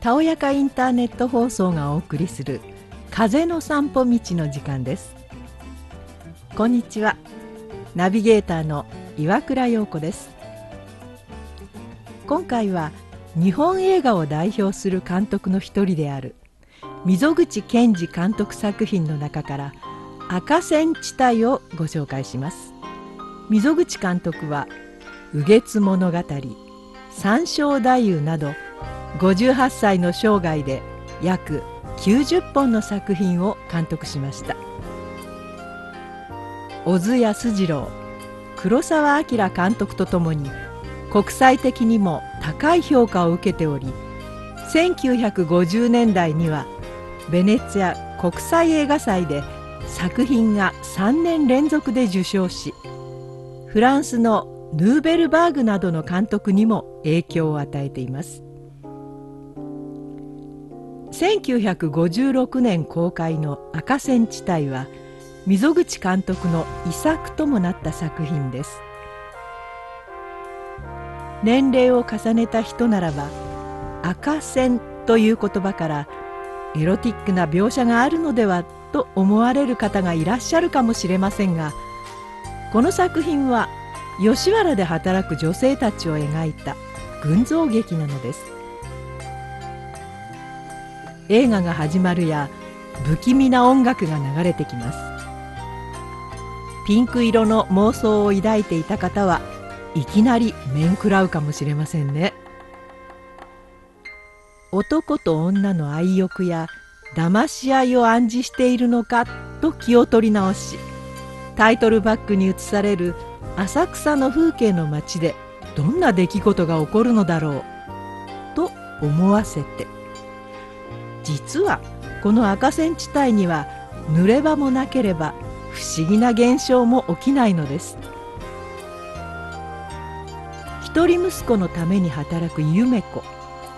たおやかインターネット放送がお送りする風の散歩道の時間です。こんにちは。ナビゲーターの岩倉陽子です。今回は日本映画を代表する監督の一人である溝口健二監督作品の中から赤線地帯をご紹介します。溝口監督は「右月物語」「三章太夫」など58歳の生涯で約90本の作品を監督しました。小津安二郎黒澤明監督とともに国際的にも高い評価を受けており1950年代にはベネツィア国際映画祭で作品が3年連続で受賞しフランスのヌーベルバーグなどの監督にも影響を与えています。1956年公開の「赤線地帯」は溝口監督の遺作ともなった作品です。年齢を重ねた人ならば赤線という言葉からエロティックな描写があるのではと思われる方がいらっしゃるかもしれませんがこの作品は吉原で働く女性たちを描いた群像劇なのです。映画が始まるや不気味な音楽が流れてきます。ピンク色の妄想を抱いていた方はいきなり面食らうかもしれませんね。男と女の愛欲や騙し合いを暗示しているのかと気を取り直しタイトルバックに映される浅草の風景の街でどんな出来事が起こるのだろうと思わせて。実はこの赤線地帯には濡れ場もなければ不思議な現象も起きないのです。一人息子のために働く夢子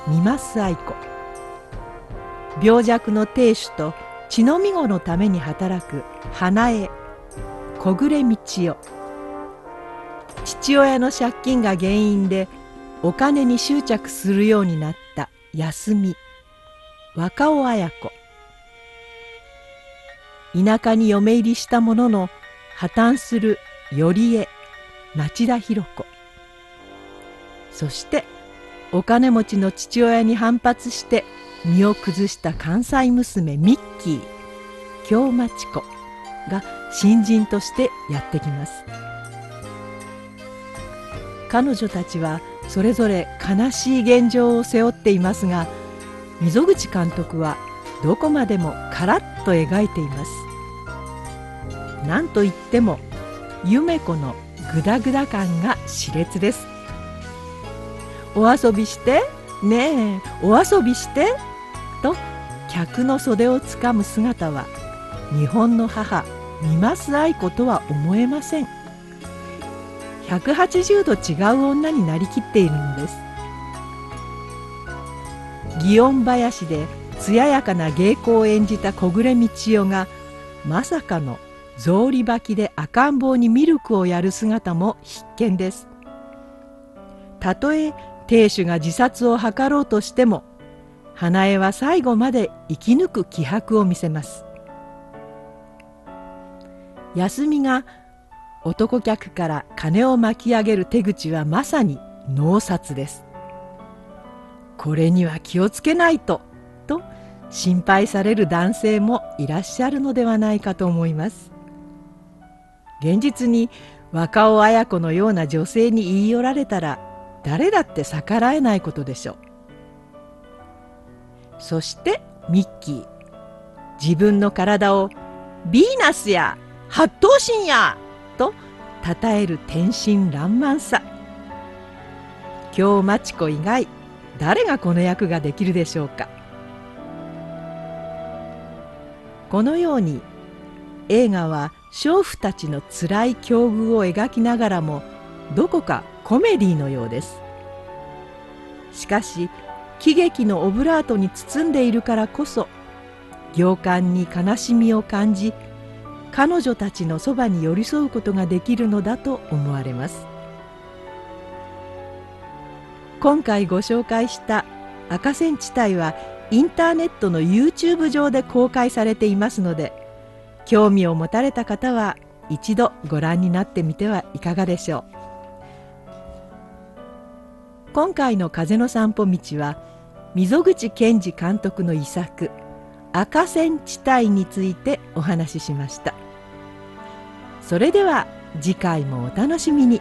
三増愛子。病弱の亭主と血のみ子のために働く花江。小暮道代。父親の借金が原因でお金に執着するようになった休み若尾綾子。田舎に嫁入りしたものの破綻する頼江町田博子。そしてお金持ちの父親に反発して身を崩した関西娘ミッキー京町子が新人としてやってきます。彼女たちはそれぞれ悲しい現状を背負っていますが溝口監督はどこまでもカラッと描いています。何といっても夢子のグダグダ感が熾烈です。お遊びしてねえお遊びしてと客の袖をつかむ姿は日本の母三増愛子とは思えません。180度違う女になりきっているのです。祇園林で艶やかな芸妓を演じた小暮道代がまさかの草履履きで赤ん坊にミルクをやる姿も必見です。たとえ亭主が自殺を図ろうとしても花江は最後まで生き抜く気迫を見せます。休みが男客から金を巻き上げる手口はまさに脳殺です。これには気をつけないとと心配される男性もいらっしゃるのではないかと思います。現実に若尾綾子のような女性に言い寄られたら誰だって逆らえないことでしょう。そしてミッキー。自分の体を「ヴィーナスや八頭身や!」と称える天真爛漫さ。京マチコ以外誰がこの役ができるでしょうか。このように映画は娼婦たちのつらい境遇を描きながらもどこかコメディのようです。しかし喜劇のオブラートに包んでいるからこそ行間に悲しみを感じ彼女たちのそばに寄り添うことができるのだと思われます。今回ご紹介した赤線地帯はインターネットの YouTube 上で公開されていますので興味を持たれた方は一度ご覧になってみてはいかがでしょう。今回の風の散歩道は溝口健二監督の遺作赤線地帯についてお話ししました。それでは次回もお楽しみに。